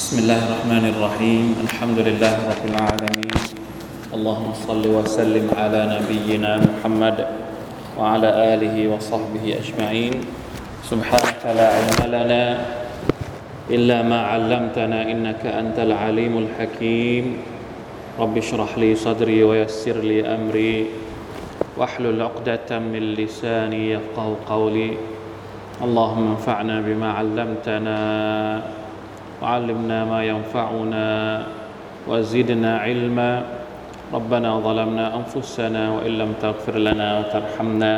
بسم الله الرحمن الرحيم. الحمد لله رب العالمين. اللهم صل وسلم على نبينا محمد وعلى آله وصحبه أجمعين. سبحانك لا علم لنا إلا ما علمتنا إنك أنت العليم الحكيم. رب اشرح لي صدري ويسر لي أمري. واحلل عقدة من لساني يفقه قولي. اللهم انفعنا بما علمتنا وعلمنا ما ينفعنا وزدنا علما ربنا ظلمنا انفسنا وان لم تغفر لنا وترحمنا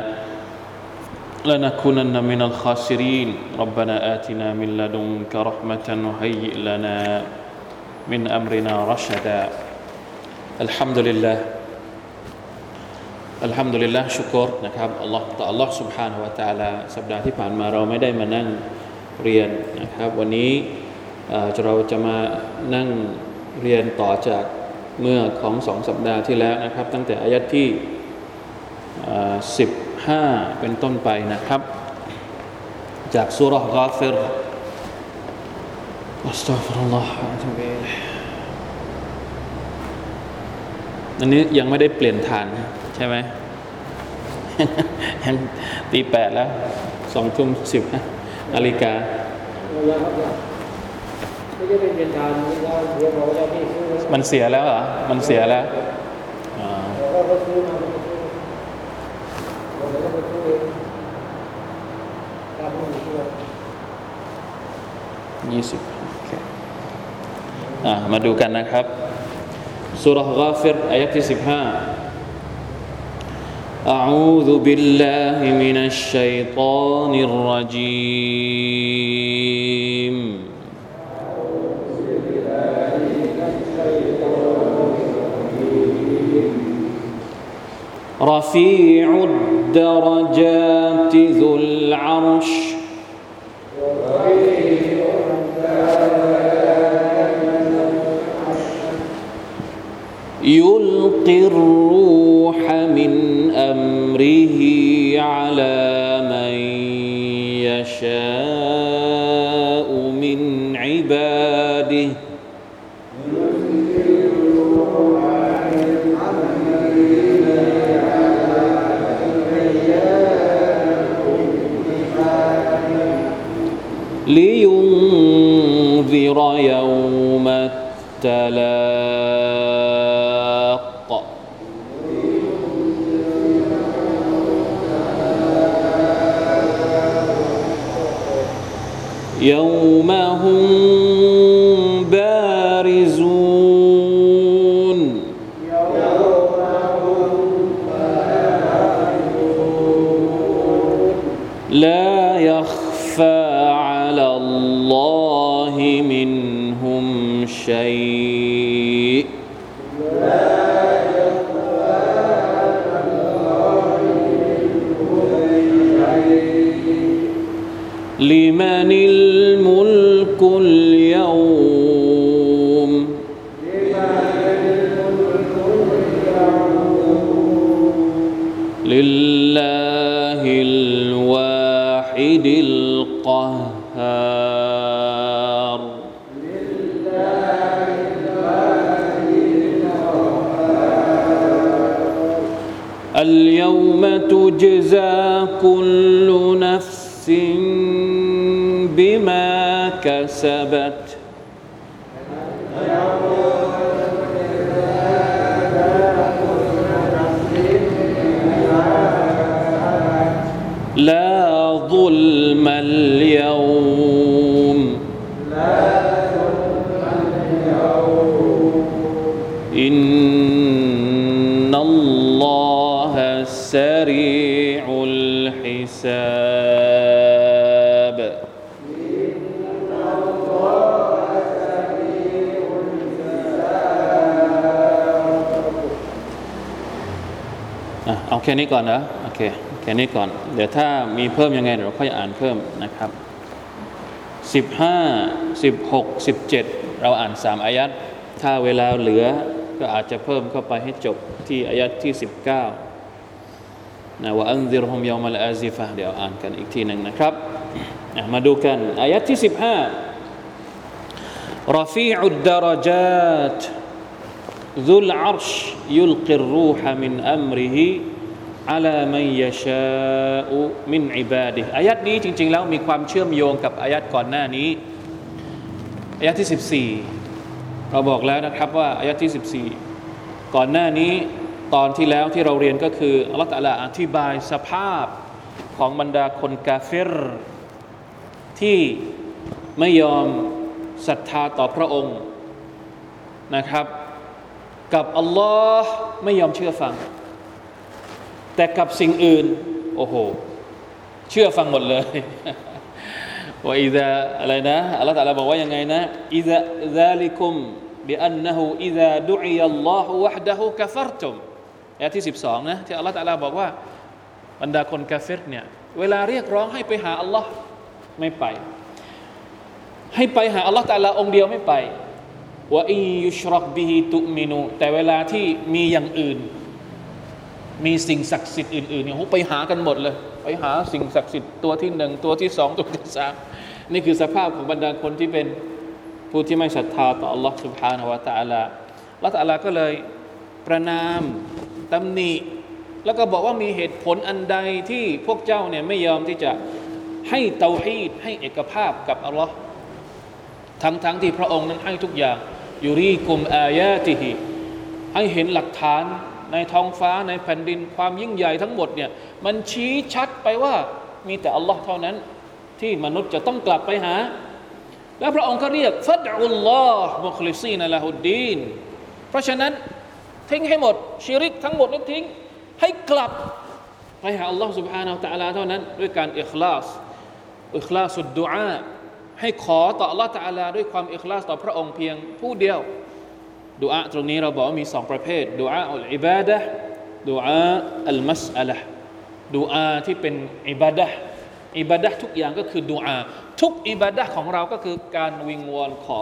لنكونن من الخاسرين ربنا اتنا من لدنك رحمه وهيئ لنا من امرنا رشدا الحمد لله อัลฮัมดุลิลละชุกรนะครับอัลลอฮ์ต่ออัลลอฮ์ سبحانه และ تعالى สัปดาห์ที่ผ่านมาเราไม่ได้มานั่งเรียนนะครับ วันนี้ เราจะมานั่งเรียนต่อจากเมื่อของสองสัปดาห์ที่แล้วนะครับ ตั้งแต่อายัดที่สิบห้าเป็นต้นไปนะครับ จากสุรกาฟิรอัสตัฟรุลลอฮ์อันนี้ยังไม่ได้เปลี่ยนฐานใช่ไหมยังตีแปดแล้วสองทุ่มสิบนาฬิกา มันเสียแล้วเหรอ มันเสียแล้วยี่สิบมาดูกันนะครับสุรกาฟิรอายะที่สิบห้า أعوذ بالله من الشيطان الرجيم رفيع الدرجات ذو العرش. يلقي الروح لينذر يوم التلاق. يوم هم كسبت. لا ظلم اليوم. إن الله سريع الحساب. เอาแค่นี้ก่อนนะโอเคแค่นี้ก่อน เดี๋ยวถ้ามีเพิ่มยังไงเดี๋ยวเราค่อยอ่านเพิ่มนะครับสิบห้าสิบหกสิบเจ็ดเราอ่านสามอายัดถ้าเวลาเหลือก็อาจจะเพิ่มเข้าไปให้จบที่อายัดที่สิบเก้านะว่าอันซิรฮุมยามัลอาซิฟะเดี๋ยวอ่านกันอีกทีหนึ่งนะครับมาดูกันอายัดที่สิบห้า رفيع الدرجات ذو العرش يلقي الروح من أمره อัลมัยยชาอุมินอิบาดิอายัดนี้จริง ๆ แล้วมีความเชื่อมโยงกับอายัดก่อนหน้านี้อายัดที่ 14 เราบอกแล้วนะครับว่าอายัดที่ 14 ก่อนหน้านี้ตอนที่แล้วที่เราเรียนก็คืออัลลอฮฺตะลาอธิบายสภาพของบรรดาคนกาเฟรที่ไม่ยอมศรัทธาต่อพระองค์นะครับ กับอัลลอฮ์ไม่ยอมเชื่อฟัง แต่กับสิ่งอื่น โอ้โห เชื่อฟังหมดเลยว่าอิซาอะไรนะอัลลอฮฺตะลาบอกว่ายังไงนะอิซาซาลิคุมบิอันนะฮูอิซาดุอียัลลอฮฺวะฮดะฮูกะฟัรตุมอายที่ 12นะที่อัลลอฮฺตะลาบอกว่าบรรดาคนกาเฟตเนี่ยเวลาเรียกร้องให้ไปหาอัลลอฮ์ไม่ไป ให้ไปหาอัลลอฮ์ตะลาองค์เดียวไม่ไปว่าอิยุชรักบิฮิตุมินูแต่เวลาที่มีอย่างอื่น มีสิ่งศักดิ์สิทธิ์อื่นๆเนี่ยไปหากันหมดเลย ไปหาสิ่งศักดิ์สิทธิ์ตัวที่หนึ่งตัวที่สองตัวที่สามนี่คือสภาพของบรรดาคนที่เป็นผู้ที่ไม่ศรัทธาต่อ Allah سبحانه และ تعالى ละตะลาก็เลยประนามตำหนิแล้วก็บอกว่ามีเหตุผลอันใดที่พวกเจ้าเนี่ยไม่ยอมที่จะให้เตาฮีดให้เอกภาพกับอัลลอฮ์ทั้งทั้งที่พระองค์นั้นให้ทุกอย่างยูรีกุมอายาติฮิให้เห็นหลักฐาน ในท้องฟ้าในแผ่นดินความยิ่งใหญ่ทั้งหมดเนี่ยมันชี้ชัดไปว่ามีแต่อัลลอฮ์เท่านั้น ที่มนุษย์จะต้องกลับไปหา แล้วพระองค์ก็เรียกฟัดอุลลอฮ์มุคลิซีนละฮุดดีนเพราะฉะนั้นทิ้งให้หมดชิริกทั้งหมดนั้นทิ้งให้กลับไปหาอัลลอฮ์ سبحانه และ تعالى เท่านั้น ด้วยการอิคลาสอิคลาสุดดุอาให้ขอต่ออัลลอฮ์ تعالى ด้วยความอิคลาสต่อพระองค์เพียงผู้เดียว ดุอาตรงนี้เราบอกว่ามีสองประเภทดุอาอัลอิบาดะดุอาอัลมัสอะละดุอาที่เป็นอิบาดะอิบาดะทุกอย่างก็คือดุอาทุกอิบาดะของเราก็คือการวิงวอนขอ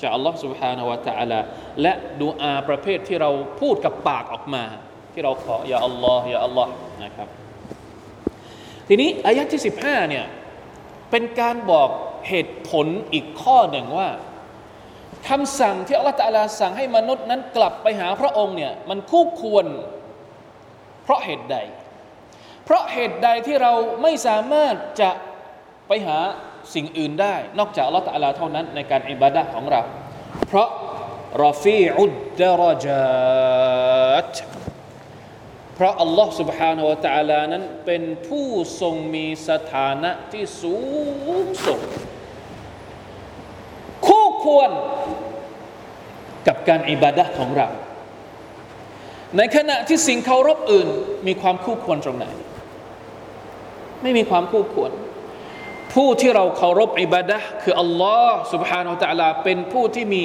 จากอัลลอฮ์ سبحانه และ تعالى และดูอาประเภทที่เราพูดกับปากออกมา ที่เราขออย่าอัลลอฮ์อย่าอัลลอฮ์นะครับทีนี้อายะที่ 15เนี่ยเป็นการบอกเหตุผลอีกข้อหนึ่งว่า คำสั่งที่อัลลอฮฺตาลาสั่งให้มนุษย์นั้นกลับไปหาพระองค์เนี่ยมันคู่ควร เพราะเหตุใด เพราะเหตุใดที่เราไม่สามารถจะไปหาสิ่งอื่นได้ นอกจากอัลลอฮฺตะลาเท่านั้นในการอิบาดะของเรา เพราะรอฟีอุดดารจัตเพราะอัลลอฮฺ سبحانه และ تعالى นั้นเป็นผู้ทรงมีสถานะที่สูงส่ง คู่ควรกับการอิบาดะของเรา ในขณะที่สิ่งเคารพอื่น มีความคู่ควรตรงไหน ไม่มีความคู่ควรผู้ที่เราเคารพอิบาดะคืออัลลอฮ์ سبحانه และ تعالى เป็นผู้ที่มี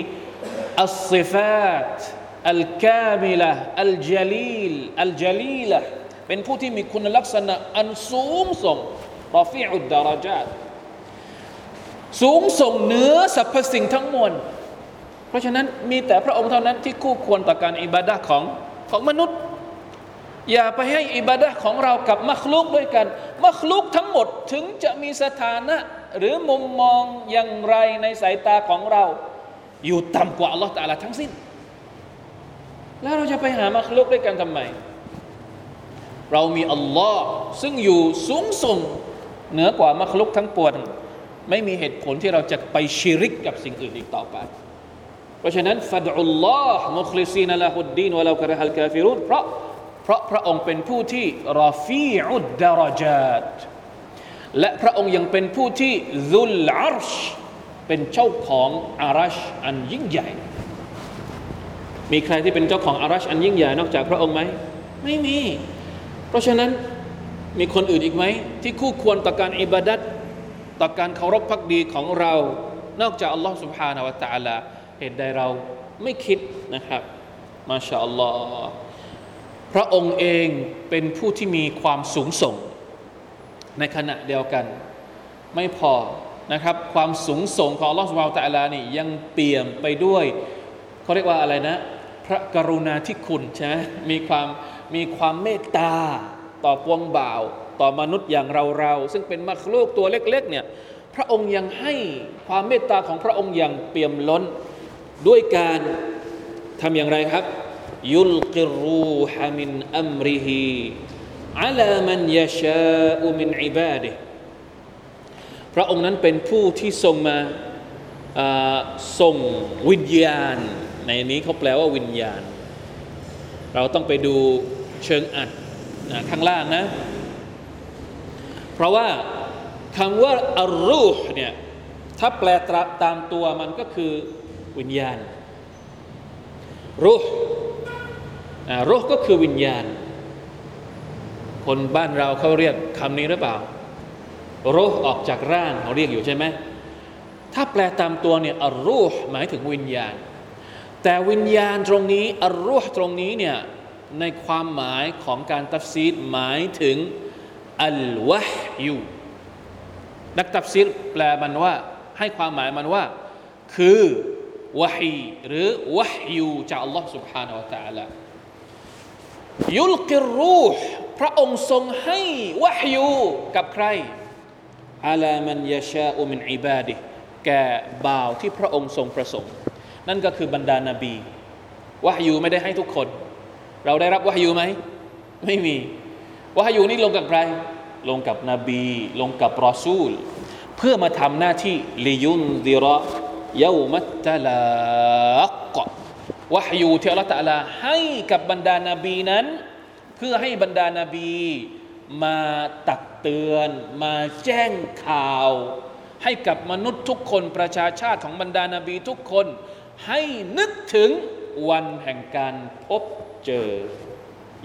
อัลซิฟาตอัลกามิละอัลจลีลอัลจลีละเป็นผู้ที่มีคุณลักษณะอันสูงส่งรอฟีอุดดารจาต สูงส่งเหนือสรรพสิ่งทั้งมวล เพราะฉะนั้นมีแต่พระองค์เท่านั้นที่คู่ควรต่อการอิบาดะของของมนุษย์ อย่าไปให้อิบาดะของเรากับมัคลุกด้วยกันมัคลุกทั้งหมดถึงจะมีสถานะหรือมุมมองอย่างไรในสายตาของเรา อยู่ต่ำกว่าอัลลอฮฺตาลาทั้งสิ้น แล้วเราจะไปหามัคลุกด้วยกันทำไม เรามีอัลลอฮ์ซึ่งอยู่สูงส่งเหนือกว่ามัคลุกทั้งปวง ไม่มีเหตุผลที่เราจะไปชิริกกับสิ่งอื่นอีกต่อไป เพราะฉะนั้นفادعوا الله مخلصين له الدين ولو كره الكافرونเพราะเพราะพระองค์เป็นผู้ที่رفيع الدرجاتและพระองค์ยังเป็นผู้ที่ذو العرشเป็นเจ้าของอารัชอันยิ่งใหญ่ มีใครที่เป็นเจ้าของอารัชอันยิ่งใหญ่นอกจากพระองค์ไหม ไม่มี เพราะฉะนั้นมีคนอื่นอีกไหม ที่คู่ควรต่อการอิบาดัต ต่อการเคารพพักดีของเรา นอกจากอัลลอฮ์สุบฮานาวะตะอัลาเหตุใดเราไม่คิดนะครับ มาชาอัลลอฮ์พระองค์เองเป็นผู้ที่มีความสูงส่ง ในขณะเดียวกัน ไม่พอนะครับ ความสูงส่งของอัลลอฮ์สุบฮานาวะตะอัลานี่ยังเปี่ยมไปด้วยเขาเรียกว่าอะไรนะ พระกรุณาที่คุณใช่ไหมมีความมีความเมตตาต่อปวงบ่าว ต่อมนุษย์อย่างเราเราซึ่งเป็นมัคลูกตัวเล็กๆเนี่ยพระองค์ยังให้ความเมตตาของพระองค์อย่างเปี่ยมล้น ด้วยการทำอย่างไรครับ ยุลกิรูฮามินอัมริฮีอัลามันยาชาอุมินอิบาดิพระองค์นั้นเป็นผู้ที่ทรงมาส่งวิญญาณ ในนี้เขาแปลว่าวิญญาณ เราต้องไปดูเชิงอัดข้างล่างนะ เพราะว่าคำว่าอารูห์เนี่ยถ้าแปลตามตัวมันก็คือวิญญาณ รูห์รูห์ก็คือวิญญาณ คนบ้านเราเขาเรียกคำนี้หรือเปล่ารูห์ออกจากร่างเขาเรียกอยู่ใช่ไหมถ้าแปลตามตัวเนี่ยอารูห์หมายถึงวิญญาณ แต่วิญญาณตรงนี้อารูห์ตรงนี้เนี่ยในความหมายของการตัฟซีดหมายถึง อัลวะฮยูนักตัฟซีรแปลมันว่าให้ความหมายมันว่า คือวะฮีหรือวะฮยูจากอัลลอฮ์ سبحانه และ تعالى ยุลกิรูห์พระองค์ทรงให้วะฮยูกับใครอาลามันยาชาอุมินอิบาดิแก่บ่าวที่พระองค์ทรงประสงค์ นั่นก็คือบรรดานาบีวะฮยูไม่ได้ให้ทุกคน เราได้รับวะฮยูไหมไม่มี วะฮยูนี่ลงกับใคร ลงกับนบี ลงกับรอซูล เพื่อมาทำหน้าที่ลิยุนดิระยามัตตลากวะฮยูที่อัลลอฮฺตะลาให้กับบรรดานาบีนั้น เพื่อให้บรรดานาบี มาตักเตือน มาแจ้งข่าว ให้กับมนุษย์ทุกคนประชาชาติของบรรดานาบีทุกคน ให้นึกถึงวันแห่งการพบเจอ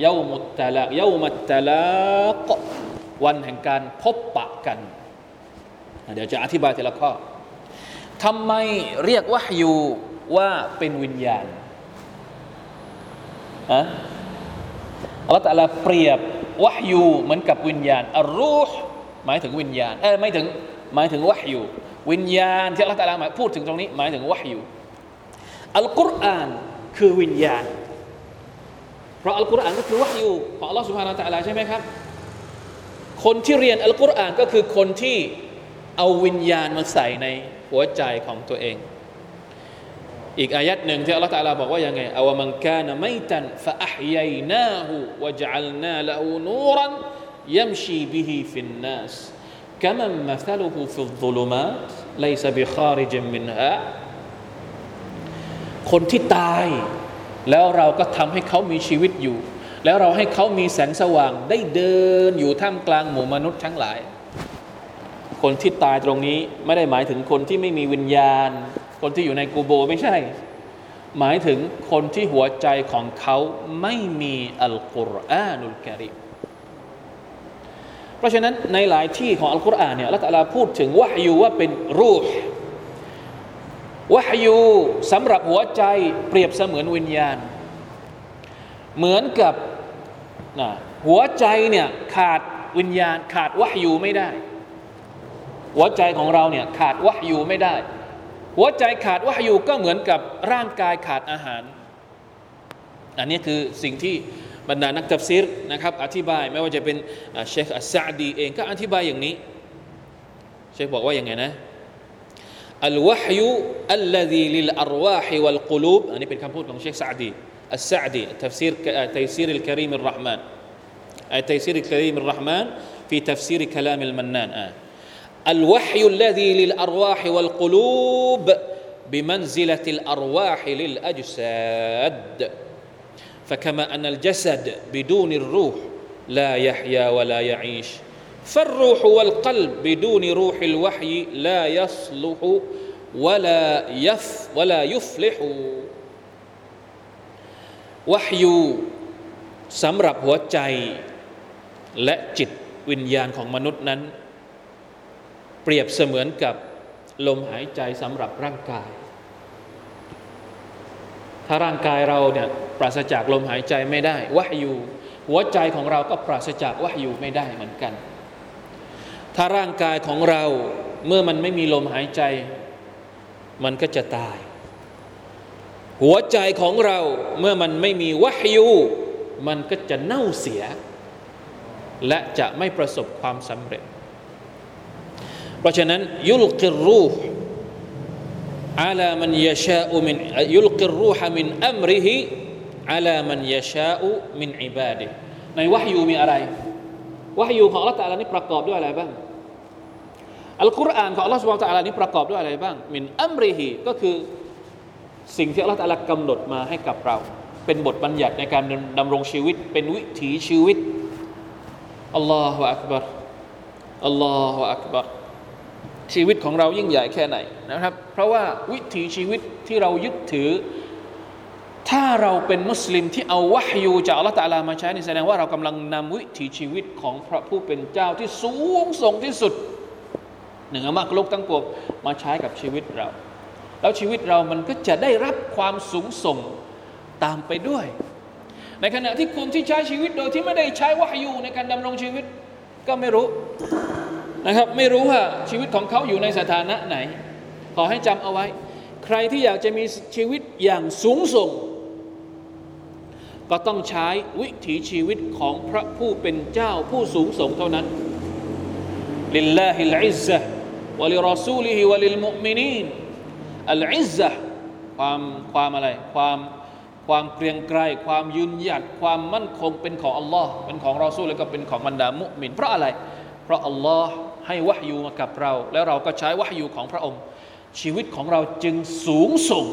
เยามุตตะลาเยามัตตะลากวันแห่งการพบปะกัน เดี๋ยวจะอธิบายทีละข้อทำไมเรียกว่ายูว่าเป็นวิญญาณอะอัลลอฮฺตะลาเปรียบวะยูเหมือนกับวิญญาณอรูห์หมายถึงวิญญาณเออไม่ถึงหมายถึงวะยูวิญญาณที่อัลลอฮฺตะลาหมายพูดถึงตรงนี้ หมายถึงวะยูอัลกุรอานคือวิญญาณ เพราะอัลกุรอานก็คือวะยูของอัลลอฮฺสุบฮานาตะลาใช่ไหมครับคนที่เรียนอัลกุรอานก็คือคนที่เอาวิญญาณมาใส่ในหัวใจของตัวเอง อีกอายัดหนึ่งที่อัลลอฮฺตะลาบอกว่ายังไงอาวมันกานไม่ตันฟะอัฮยัยนาหูวะจัลนาละหูนูรันยัมชีบิฮิฟินนัส كمن مثله في الظلمات ليس بخارج منها คนที่ตาย แล้วเราก็ทำให้เขามีชีวิตอยู่ แล้วเราให้เขามีแสงสว่างได้เดินอยู่ท่ามกลางหมู่มนุษย์ทั้งหลาย คนที่ตายตรงนี้ไม่ได้หมายถึงคนที่ไม่มีวิญญาณ คนที่อยู่ในกูโบไม่ใช่ หมายถึงคนที่หัวใจของเขาไม่มีอัลกุรอานุลกิริมเพราะฉะนั้นในหลายที่ของอัลกุรอานเนี่ยละตัลลาพูดถึงวะยูว่าเป็นรูห์ วะฮยูสำหรับหัวใจเปรียบเสมือนวิญญาณ เหมือนกับนะหัวใจเนี่ยขาดวิญญาณ ขาดวะฮยูไม่ได้ หัวใจของเราเนี่ยขาดวะฮยูไม่ได้ หัวใจขาดวะฮยูก็เหมือนกับร่างกายขาดอาหาร อันนี้คือสิ่งที่บรรดานักตัฟซีรนะครับอธิบายไม่ว่าจะเป็นเชคอัสซาดีเองก็อธิบายอย่างนี้ เชคบอกว่าอย่างไงนะ อัลวะฮยูอัลลซีลิลอารวาฮิวัลกุลูบอันนี้เป็นคำพูดของเชคซาดี السعدي تفسير تيسير الكريم الرحمن أي تيسير الكريم الرحمن في تفسير كلام المنان آه. الوحي الذي للأرواح والقلوب بمنزلة الأرواح للأجساد فكما أن الجسد بدون الروح لا يحيا ولا يعيش ฟัรูฮุวัลกัลบิดูนิรูฮิลวะฮีลายัสลุฮุวะลายัฟวะสำหรับหัวใจและจิตวิญญาณของมนุษย์นั้น เปรียบเสมือนกับลมหายใจสำหรับร่างกาย ถ้าร่างกายเราเนี่ยปราศจากลมหายใจไม่ได้วะฮยูหัวใจของเราก็ปราศจากวะยูไม่ได้เหมือนกัน ถ้าร่างกายของเราเมื่อมันไม่มีลมหายใจ มันก็จะตาย หัวใจของเราเมื่อมันไม่มีวะฮยูมันก็จะเน่าเสีย และจะไม่ประสบความสำเร็จ เพราะฉะนั้นยุลกิรูห์อาลามันยชาอุมินยุลกิรูฮมินอัมริฮิอาลามันยชาอุมินอิบาดิในวะฮยูมีอะไรวะฮยูของอัลลอฮฺตะอาลานี้ประกอบด้วยอะไรบ้าง อัลกุรอานของอัลลอฮฺสุบไบร์ตะอาลานี้ประกอบด้วยอะไรบ้าง มินอัมริฮิก็คือสิ่งที่อัลลอฮฺตะลากำหนดมาให้กับเรา เป็นบทบัญญัติในการดำรงชีวิต เป็นวิถีชีวิตอัลลอฮฺอักบารอัลลอฮฺอักบารชีวิตของเรายิ่งใหญ่แค่ไหนนะครับ เพราะว่าวิถีชีวิตที่เรายึดถือ ถ้าเราเป็นมุสลิมที่เอาวะฮยูจากอัลลอฮฺตะลามาใช้นี่แสดงว่าเรากำลังนำวิถีชีวิตของพระผู้เป็นเจ้าที่สูงส่งที่สุด หนึ่งอมากลกทั้งปวงมาใช้กับชีวิตเรา แล้วชีวิตเรามันก็จะได้รับความสูงส่งตามไปด้วย ในขณะที่คนที่ใช้ชีวิตโดยที่ไม่ได้ใช้วะยูในการดำรงชีวิตก็ไม่รู้นะครับ ไม่รู้ว่าชีวิตของเขาอยู่ในสถานะไหน ขอให้จำเอาไว้ ใครที่อยากจะมีชีวิตอย่างสูงส่ง ก็ต้องใช้วิถีชีวิตของพระผู้เป็นเจ้าผู้สูงส่งเท่านั้นلله العزة ولرسوله وللمؤمنين العزةความความอะไรความความเกรียงไกรความยืนหยัดความมั่นคงเป็นของอัลลอฮ์เป็นของรอซูลแล้วก็เป็นของบรรดามุมิน เพราะอะไร เพราะอัลลอฮ์ให้วะฮยูมากับเรา แล้วเราก็ใช้วะฮยูของพระองค์ ชีวิตของเราจึงสูงส่ง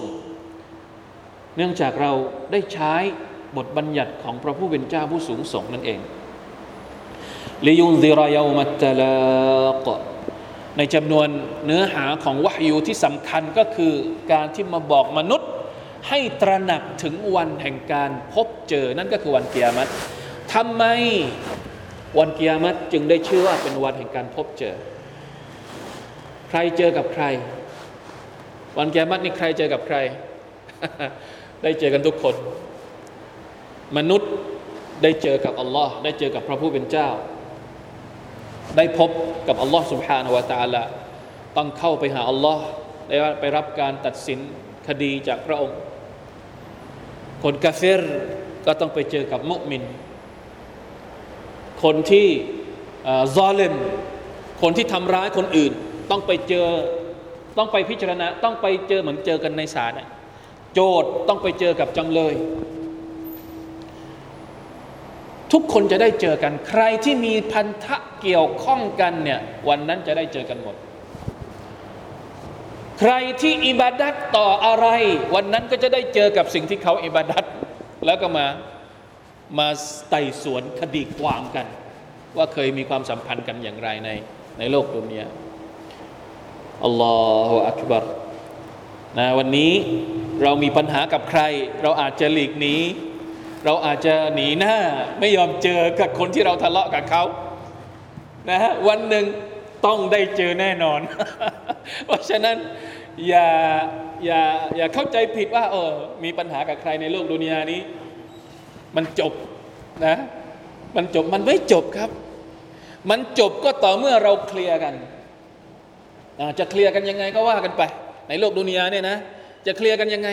เนื่องจากเราได้ใช้บทบัญญัติของพระผู้เป็นเจ้าผู้สูงส่งนั่นเองลิยุนซิรายามัตตลาก ในจำนวนเนื้อหาของวะฮยูที่สำคัญก็คือการที่มาบอกมนุษย์ ให้ตระหนักถึงวันแห่งการพบเจอนั่นก็คือวันเกียรติทำไมวันเกิยามัตจึงได้ชื่อว่าเป็นวันแห่งการพบเจอ ใครเจอกับใคร วันเกิยามัตนี่ใครเจอกับใคร ได้เจอกันทุกคน มนุษย์ได้เจอกับอัลลอฮ์ได้เจอกับพระผู้เป็นเจ้า ได้พบกับอัลลอฮ์ سبحانه และ تعالى ต้องเข้าไปหาอัลลอฮ์ได้ไปรับการตัดสินคดีจากพระองค์ คนกาเฟรก็ต้องไปเจอกับมุมินคนที่ซอเลมคนที่ทำร้ายคนอื่น ต้องไปเจอต้องไปพิจารณาต้องไปเจอเหมือนเจอกันในศาลโจทย์ต้องไปเจอกับจำเลย ทุกคนจะได้เจอกัน ใครที่มีพันธะเกี่ยวข้องกันเนี่ยวันนั้นจะได้เจอกันหมด ใครที่อิบาดัตต่ออะไร วันนั้นก็จะได้เจอกับสิ่งที่เขาอิบาดัตแล้วก็มามาไต่สวนคดีความกัน ว่าเคยมีความสัมพันธ์กันอย่างไรในในโลกดุนยาอัลลอฮฺอักบัรนะวันนี้เรามีปัญหากับใคร เราอาจจะหลีกหนี เราอาจจะหนีหน้าไม่ยอมเจอกับคนที่เราทะเลาะกับเขานะฮะวันหนึ่งต้องได้เจอแน่นอน เพราะฉะนั้นอย่าอย่าอย่าเข้าใจผิดว่าเออมีปัญหากับใครในโลกดุนยานี้ มันจบนะ มันจบมันไม่จบครับ มันจบก็ต่อเมื่อเราเคลียร์กันจะเคลียร์กันยังไงก็ว่ากันไป ในโลกดุนยาเนี่ยนะ จะเคลียร์กันยังไง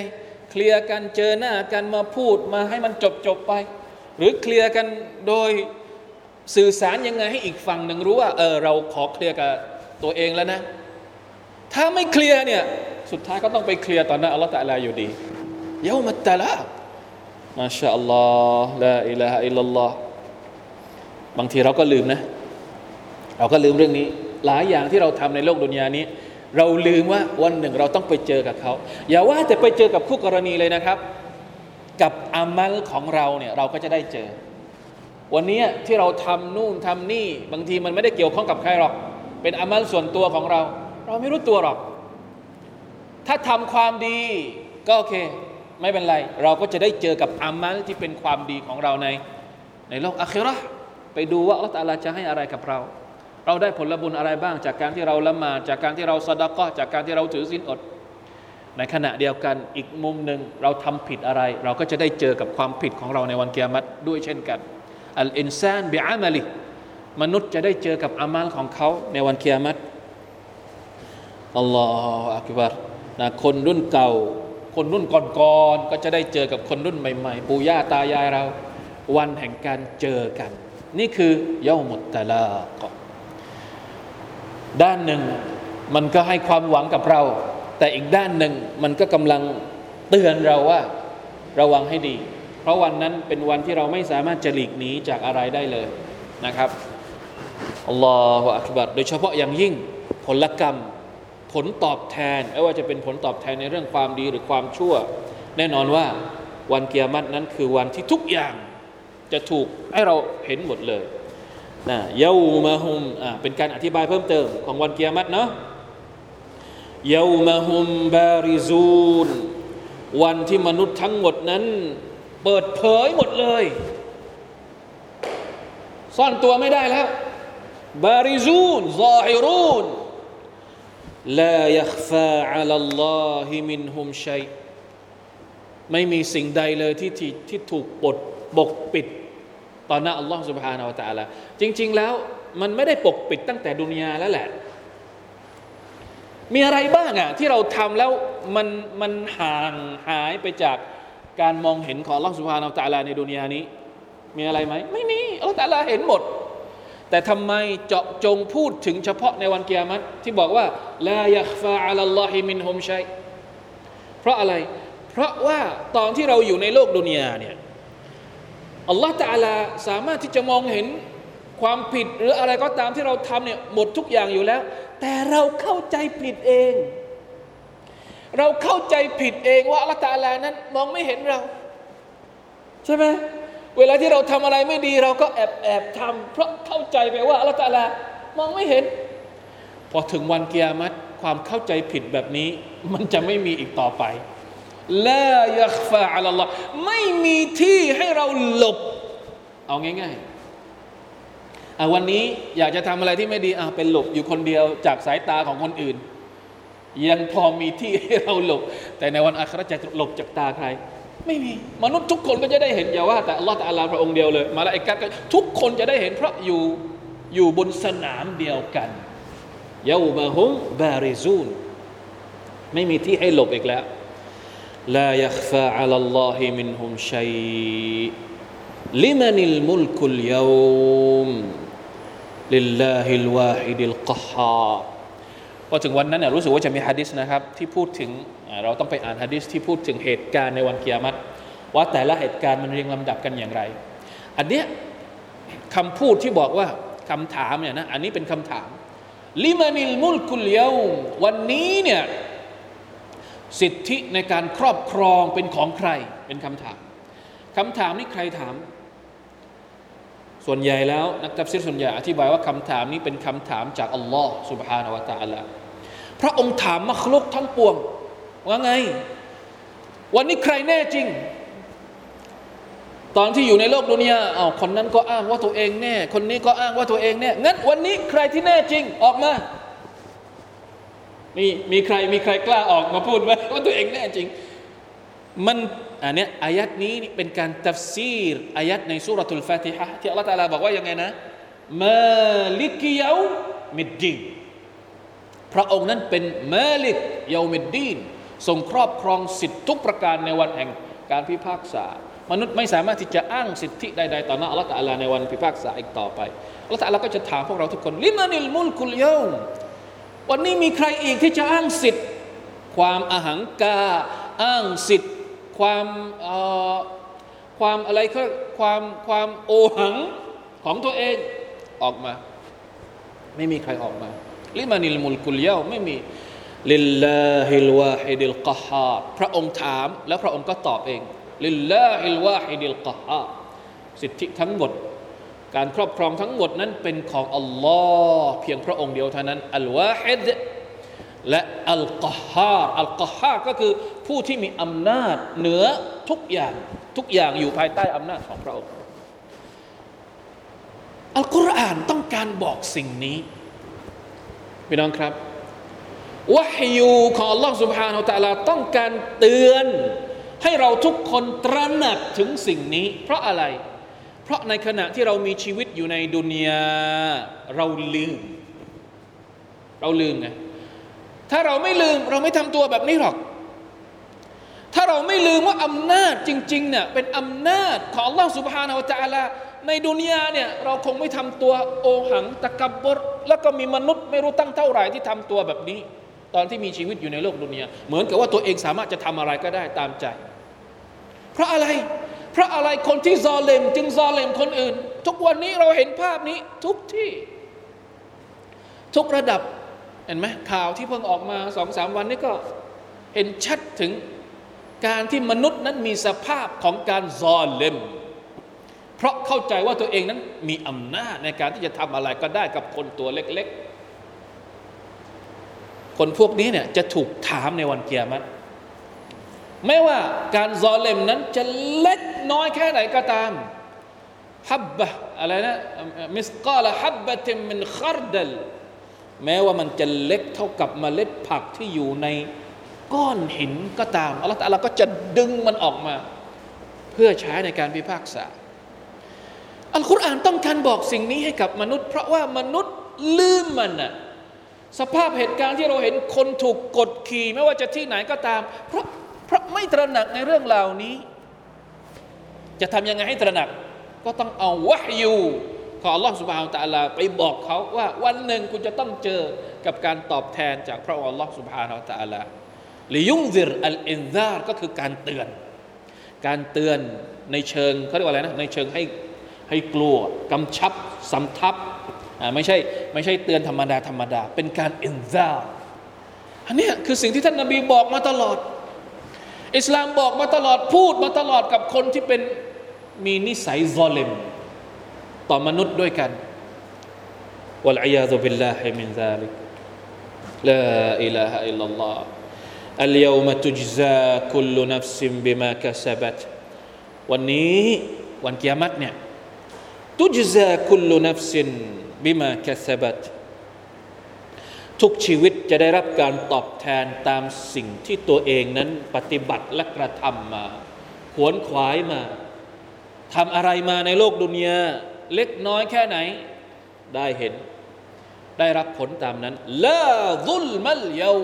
เคลียร์กันเจอหน้ากันมาพูดมาให้มันจบจบไป หรือเคลียร์กันโดยสื่อสารยังไงให้อีกฝั่งหนึ่งรู้ว่าเออเราขอเคลียร์กับตัวเองแล้วนะ ถ้าไม่เคลียร์เนี่ยสุดท้ายก็ต้องไปเคลียร์ตอนนั้นอัลลอฮฺตะลาอยู่ดีเยามัตตะลามาชาอัลลอฮ์ละอิลาฮะอิลลัลลอฮ์บางทีเราก็ลืมนะ เราก็ลืมเรื่องนี้ หลายอย่างที่เราทำในโลกดุนยานี้ เราลืมว่าวันหนึ่งเราต้องไปเจอกับเขา อย่าว่าแต่ไปเจอกับคู่กรณีเลยนะครับ กับอามัลของเราเนี่ยเราก็จะได้เจอ วันนี้ที่เราทำนู่นทำนี่ บางทีมันไม่ได้เกี่ยวข้องกับใครหรอก เป็นอามัลส่วนตัวของเรา เราไม่รู้ตัวหรอก ถ้าทำความดีก็โอเค ไม่เป็นไร เราก็จะได้เจอกับอามัลที่เป็นความดีของเราใน ในโลกอาคิรอไปดูว่าอัลลอฮฺจะให้อะไรกับเรา เราได้ผลบุญอะไรบ้าง จากการที่เราละหมาดจากการที่เราสดาก็จากการที่เราถือศีลอด ในขณะเดียวกันอีกมุมหนึ่งเราทำผิดอะไร เราก็จะได้เจอกับความผิดของเราในวันเกียรติด้วยเช่นกันอัลอินซานบิอามัลิมนุษย์จะได้เจอกับอามัลของเขาในวันเกียรติอัลลอฮฺอักบารนะคนรุ่นเก่า คนรุ่นก่อนๆก็จะได้เจอกับคนรุ่นใหม่ๆ ปู่ย่าตายายเรา วันแห่งการเจอกัน นี่คือย้ามุตตะลาก็ ด้านหนึ่งมันก็ให้ความหวังกับเรา แต่อีกด้านหนึ่งมันก็กำลังเตือนเราว่าระวังให้ดี เพราะวันนั้นเป็นวันที่เราไม่สามารถจะหลีกหนีจากอะไรได้เลยนะครับอัลลอฮฺอักบัดโดยเฉพาะอย่างยิ่งผลกรรมผลตอบแทนไม่ว่าจะเป็นผลตอบแทนในเรื่องความดีหรือความชั่ว แน่นอนว่าวันเกียรตินั้นคือวันที่ทุกอย่างจะถูกให้เราเห็นหมดเลย นะเยาวมาฮุมอ่าเป็นการอธิบายเพิ่มเติมของวันเกียรติเนาะเยาวมาฮุมบาริซูนวันที่มนุษย์ทั้งหมดนั้น เปิดเผยหมดเลย ซ่อนตัวไม่ได้แล้วบาริซูนซาฮิรูนลายัคฟาอัลลอฮิมินฮุมชัยไม่มีสิ่งใดเลยที่ที่ที่ถูกปดปกปิด ต่อหน้าอัลลอฮ์ سبحانه และ تعالى จริง ๆ แล้วมันไม่ได้ปกปิดตั้งแต่ดุนยาแล้วแหละ มีอะไรบ้างอะที่เราทำแล้วมันมันห่างหายไปจากการมองเห็นของอัลลอฮ์ سبحانه และ تعالى ในดุนยานี้ มีอะไรไหม ไม่มีอัลลอฮ์ تعالى เห็นหมด แต่ทำไมเจาะจงพูดถึงเฉพาะในวันเกียรติที่บอกว่าลายัคฟาอัลลอฮิมินฮุมชัยเพราะอะไร เพราะว่าตอนที่เราอยู่ในโลกดุนยาเนี่ย อัลลอฮฺตาลาสามารถที่จะมองเห็นความผิดหรืออะไรก็ตามที่เราทำเนี่ยหมดทุกอย่างอยู่แล้ว แต่เราเข้าใจผิดเอง เราเข้าใจผิดเองว่าอัลลอฮฺตาลานั้นมองไม่เห็นเรา ใช่ไหมเวลาที่เราทำอะไรไม่ดีเราก็แอบแอบทำเพราะเข้าใจไปว่าอัลลอฮฺตาลามองไม่เห็น พอถึงวันเกียรติความเข้าใจผิดแบบนี้ มันจะไม่มีอีกต่อไป ลายัคฟาอัลลอฮ์ไม่มีที่ให้เราหลบ เอาง่ายๆอะวันนี้อยากจะทำอะไรที่ไม่ดีอะเป็นหลบอยู่คนเดียวจากสายตาของคนอื่น ยังพอมีที่ให้เราหลบ แต่ในวันอาคราจะหลบจากตาใคร ไม่มี มนุษย์ทุกคนก็จะได้เห็นอย่าว่า แต่อัลลอฮฺตอาลาพระองค์เดียวเลย มาละอิกัดก็ทุกคนจะได้เห็นเพราะอยู่อยู่บนสนามเดียวกันเยาบะฮุมบาริซูนไม่มีที่ให้หลบอีกแล้ว لا يخفى على الله منهم شيء لمن الملك اليوم لله الواحد القهار พอถึงวันนั้นเนี่ยรู้สึกว่าจะมีฮะดิษนะครับ ที่พูดถึงเราต้องไปอ่านฮะดิษที่พูดถึงเหตุการณ์ในวันเกียรติว่าแต่ละเหตุการณ์มันเรียงลำดับกันอย่างไร อันเนี้ยคำพูดที่บอกว่าคำถามเนี่ยนะอันนี้เป็นคำถามลิมานิลมุลกุลเยววันนี้เนี่ย สิทธิในการครอบครองเป็นของใครเป็นคำถามคำถามนี้ใครถาม ส่วนใหญ่แล้วนักตัฟซีรส่วนใหญ่อธิบายว่าคำถามนี้เป็นคำถามจากอัลลอฮ์ سبحانه และ تعالى พระองค์ถามมัคลุกทั้งปวง ว่าไง วันนี้ใครแน่จริง ตอนที่อยู่ในโลกดุนยาอ้าวคนนั้นก็อ้างว่าตัวเองแน่ คนนี้ก็อ้างว่าตัวเองแน่งั้นวันนี้ใครที่แน่จริงออกมา มีมีใครมีใครกล้าออกมาพูดไหมว่าตัวเองแน่จริง มันอันเนี้ยอายัดนี้เป็นการตัฟซีรอายัดในสุรทูลฟาติฮะที่อัลลอฮฺตาลาบอกว่ายังไงนะมาลิกยามิดดีนพระองค์นั้นเป็นมาลิกยามิดดีนทรงครอบครองสิทธิทุกประการในวันแห่งการพิพากษามนุษย์ไม่สามารถที่จะอ้างสิทธิใดๆต่อหน้าอัลลอฮฺตาลาในวันพิพากษาอีกต่อไปอัลลอฮฺตาลาก็จะถามพวกเราทุกคนลิมานิลมุลกุลยาว วันนี้มีใครอีกที่จะอ้างสิทธิ์ ความอาหังกาอ้างสิทธิ์ ความความอะไรก็ความความโอหังของตัวเองออกมา ไม่มีใครออกมาلمن الملك اليومไม่มีلله الواحد القهارพระองค์ถามแล้วพระองค์ก็ตอบเองلله الواحد القهارสิทธิทั้งหมด การครอบครองทั้งหมดนั้นเป็นของอัลลอฮ์เพียงพระองค์เดียวเท่านั้นالواحدและالقهار القهارก็คือผู้ที่มีอำนาจเหนือทุกอย่างทุกอย่างอยู่ภายใต้อำนาจของพระองค์ อัลกุรอานต้องการบอกสิ่งนี้พี่น้องครับวะฮยูของอัลลอฮ์สุบฮานาอัลลอฮ์ต้องการเตือน ให้เราทุกคนตระหนักถึงสิ่งนี้ เพราะอะไร พราะในขณะที่เรามีชีวิตอยู่ในดุนยาเราลืม เราลืมไงถ้าเราไม่ลืมเราไม่ทำตัวแบบนี้หรอก ถ้าเราไม่ลืมว่าอำนาจจริงๆเนี่ยเป็นอำนาจของ Allah سبحانه และ تعالى ในดุนยาเนี่ยเราคงไม่ทำตัวโอหังตะกับบร แล้วก็มีมนุษย์ไม่รู้ตั้งเท่าไหร่ที่ทำตัวแบบนี้ ตอนที่มีชีวิตอยู่ในโลกดุนยาเหมือนกับว่าตัวเองสามารถจะทำอะไรก็ได้ตามใจ เพราะอะไร เพราะอะไรคนที่ซอเลมจึงซอเลมคนอื่น ทุกวันนี้เราเห็นภาพนี้ทุกที่ ทุกระดับเห็นไหมข่าวที่เพิ่งออกมาสองสามวันนี้ก็เห็นชัดถึงการที่มนุษย์นั้นมีสภาพของการซอเลมเพราะเข้าใจว่าตัวเองนั้นมีอำนาจในการที่จะทำอะไรก็ได้กับคนตัวเล็ก ๆ คนพวกนี้เนี่ยจะถูกถามในวันเกียรติ ไม่ว่าการซอเลมนั้นจะเล็กน้อยแค่ไหนก็ตามฮับบะอะไรนะมิสกาลฮับบะติมินคาร์ดลแม้ว่ามันจะเล็กเท่ากับเมล็ดผักที่อยู่ในก้อนหินก็ตามอัลลอฮฺก็จะดึงมันออกมา เพื่อใช้ในการพิพากษา อัลกุรอานต้องการบอกสิ่งนี้ให้กับมนุษย์ เพราะว่ามนุษย์ลืมมันอะสภาพเหตุการณ์ที่เราเห็นคนถูกกดขี่ ไม่ว่าจะที่ไหนก็ตาม เพราะ ราะไม่ตระหนักในเรื่องเหล่านี้ จะทำยังไงให้ตระหนัก ก็ต้องเอาวะฮยูของอัลลอฮฺسبحانه وتعالىไปบอกเขาว่าวันหนึ่งคุณจะต้องเจอกับการตอบแทนจากพระอัลลอฮฺسبحانه وتعالى لينذر الإنذارก็คือการเตือน การเตือนในเชิงเขาเรียกว่าอะไรนะในเชิงให้ให้กลัวกำชับสำทับไม่ใช่ไม่ใช่เตือนธรรมดาธรรมดา เป็นการإنذارอันนี้คือสิ่งที่ท่านนาบีบอกมาตลอด อิสลามบอกมาตลอดพูดมาตลอดกับคนที่เป็นมีนิสัยซอเลมต่อมนุษย์ด้วยกันวะลัยยาซุบิลลาฮิมินซาลิกลาอิลาฮะอิลลัลลอฮ اليوم تجزى كل نفس بما كسبت วันนี้วันกิยามัตเนี่ยตุจซาคุ ทุกชีวิตจะได้รับการตอบแทนตามสิ่งที่ตัวเองนั้นปฏิบัติและกระทำมาขวนขวายมาทำอะไรมาในโลกดุนยาเล็กน้อยแค่ไหน ได้เห็น ได้รับผลตามนั้นลาซุลมัลยาว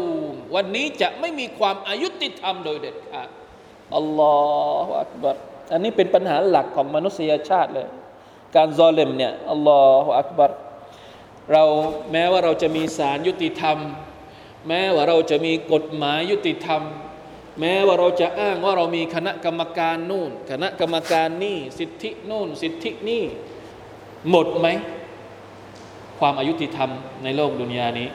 วันนี้จะไม่มีความอายุติธรรมโดยเด็ดขาดอัลลอฮฺอักบัรอันนี้เป็นปัญหาหลักของมนุษยชาติเลย การซอเลมเนี่ยอัลลอฮฺอักบัร เราแม้ว่าเราจะมีศาลยุติธรรม แม้ว่าเราจะมีกฎหมายยุติธรรม แม้ว่าเราจะอ้างว่าเรามีคณะกรรมการนู่น คณะกรรมการนี่สิทธินู่น สิทธินี่หมดไหมความอายุติธรรมในโลกดุนยานี้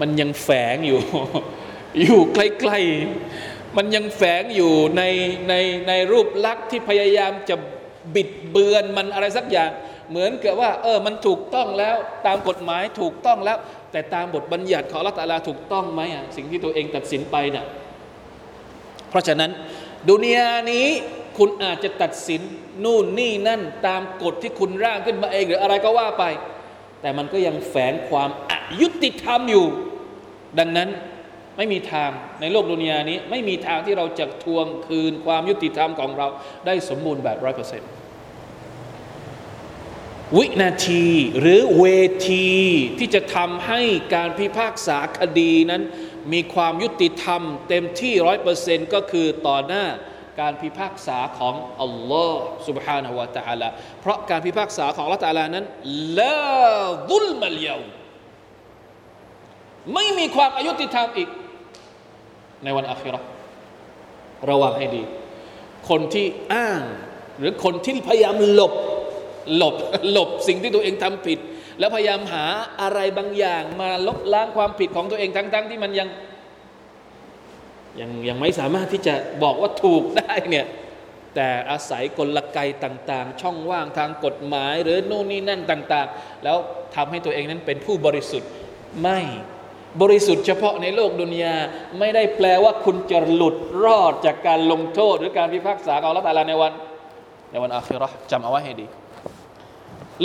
มันยังแฝงอยู่ อยู่ใกล้ๆมันยังแฝงอยู่ในในในรูปลักษณ์ที่พยายามจะบิดเบือนมันอะไรสักอย่าง เหมือนกับว่า เออมันถูกต้องแล้วตามกฎหมายถูกต้องแล้ว แต่ตามบทบัญญัติของละตาลาถูกต้องไหมอะสิ่งที่ตัวเองตัดสินไปเนะ่ยเพราะฉะนั้น ดุนยานี้คุณอาจจะตัดสินนู่นนี่นั่นตามกฎที่คุณร่างขึ้นมาเองหรืออะไรก็ว่าไป แต่มันก็ยังแฝงความอายุติธรรมอยู่ ดังนั้นไม่มีทางในโลกดุนยานี้ ไม่มีทางที่เราจะทวงคืนความยุติธรรมของเราได้สมบูรณ์แบบร้อยเปอร์เซ็นต์ วินาทีหรือเวทีที่จะทำให้การพิพากษาคดีนั้น มีความยุติธรรมเต็มที่ร้อยเปอร์เซ็นต์ก็คือต่อหน้าการพิพากษาของอัลลอฮ์ سبحانه และ تعالى เพราะการพิพากษาของอัลลอฮ์ تعالى นั้นลาดุลมัลยาไม่มีความอายุติธรรมอีก ในวันอัคราระวังให้ดี คนที่อ้าง หรือคนที่พยายามหลบ หลบหลบสิ่งที่ตัวเองทำผิด แล้วพยายามหาอะไรบางอย่าง มาลบล้างความผิดของตัวเองทั้งๆทที่มันยังยังยังไม่สามารถที่จะบอกว่าถูกได้เนี่ยแต่อาศัยกลไกต่างๆ ช่องว่างทางกฎหมาย หรือโน่นนี่นั่นต่าง ๆ แล้วทำให้ตัวเองนั้นเป็นผู้บริสุทธิ์ไม่บริสุทธิ์เฉพาะในโลกดุนยาไม่ได้แปลว่าคุณจะหลุดรอดจากการลงโทษ หรือการพิพากษาของละตาลในวัน ในวันอาคิรอจำเอาไว้ให้ดี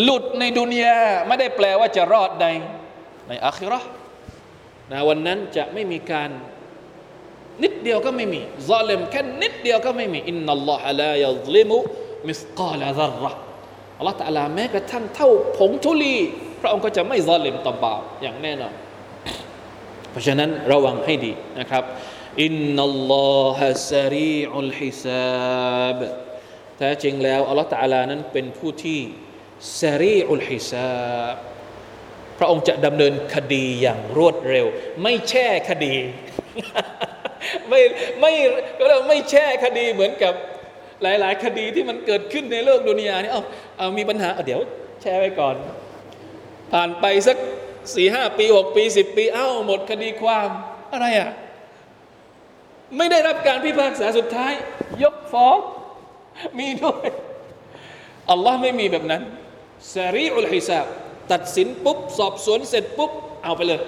หลุดในดุนยาไม่ได้แปลว่าจะรอดในในอาคิรอนะวันนั้นจะไม่มีการนิดเดียวก็ไม่มีซาเลมแค่นิดเดียวก็ไม่มีอินนัลลอฮะลายัลิมุมิสกาลาซัรระอัลลอฮฺตะลาแม้กระทั่งเท่าผงทุลี พระองค์ก็จะไม่ซาเลมต่อบาปอย่างแน่นอนเพราะฉะนั้นระวังให้ดีนะครับอินนัลลอฮะซารีอุลฮิซาบแท้จริงแล้วอัลลอฮฺตะลานั้นเป็นผู้ที่ ซารีอุลฮิซาบพระองค์จะดำเนินคดีอย่างรวดเร็ว ไม่แช่คดี ไม่ไม่ก็เราไม่แช่คดีเหมือนกับหลาย ๆ คดีที่มันเกิดขึ้นในโลกดุนยานี่เอาเอามีปัญหาเดี๋ยว แช่ไว้ก่อน ผ่านไปสักสี่ห้าปีหกปีสิบปี เอ้าหมดคดีความอะไรอะไม่ได้รับการพิพากษาสุดท้าย ยกฟ้องมีด้วยอัลลอฮ์ไม่มีแบบนั้น ซารีอุลฮิซาบตัดสินปุ๊บ สอบสวนเสร็จปุ๊บ เอาไปเลย